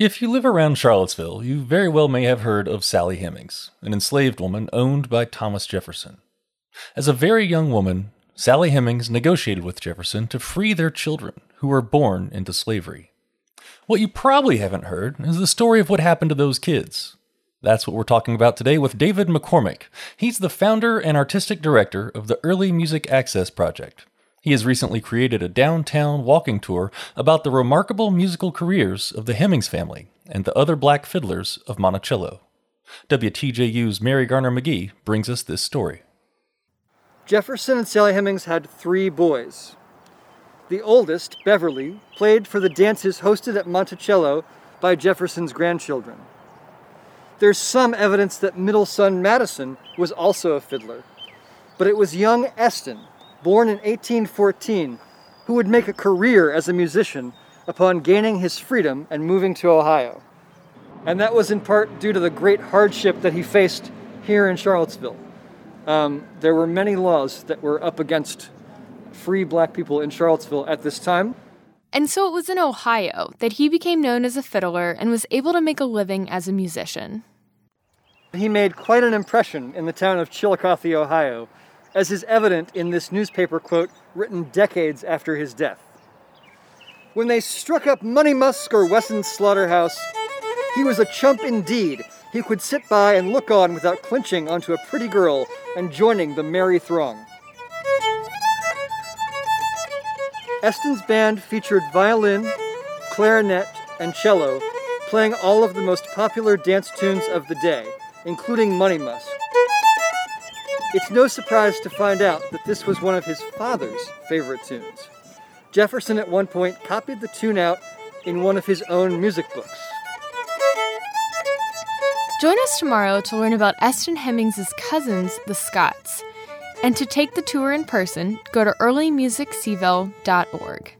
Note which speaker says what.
Speaker 1: If you live around Charlottesville, you very well may have heard of Sally Hemings, an enslaved woman owned by Thomas Jefferson. As a very young woman, Sally Hemings negotiated with Jefferson to free their children who were born into slavery. What you probably haven't heard is the story of what happened to those kids. That's what we're talking about today with David McCormick. He's the founder and artistic director of the Early Music Access Project. He has recently created a downtown walking tour about the remarkable musical careers of the Hemings family and the other black fiddlers of Monticello. WTJU's Mary Garner McGee brings us this story.
Speaker 2: Jefferson and Sally Hemings had three boys. The oldest, Beverly, played for the dances hosted at Monticello by Jefferson's grandchildren. There's some evidence that middle son Madison was also a fiddler, but it was young Eston born in 1814, who would make a career as a musician upon gaining his freedom and moving to Ohio. And that was in part due to the great hardship that he faced here in Charlottesville. Um, there were many laws that were up against free black people in Charlottesville at this time.
Speaker 3: And so it was in Ohio that he became known as a fiddler and was able to make a living as a musician.
Speaker 2: He made quite an impression in the town of Chillicothe, Ohio, as is evident in this newspaper quote written decades after his death. When they struck up Money Musk or Wesson's slaughterhouse, he was a chump indeed. He could sit by and look on without clinching onto a pretty girl and joining the merry throng. Eston's band featured violin, clarinet, and cello, playing all of the most popular dance tunes of the day, including Money Musk. It's no surprise to find out that this was one of his father's favorite tunes. Jefferson at one point copied the tune out in one of his own music books.
Speaker 3: Join us tomorrow to learn about Eston Hemings' cousins, the Scotts. And to take the tour in person, go to earlymusicseville.org.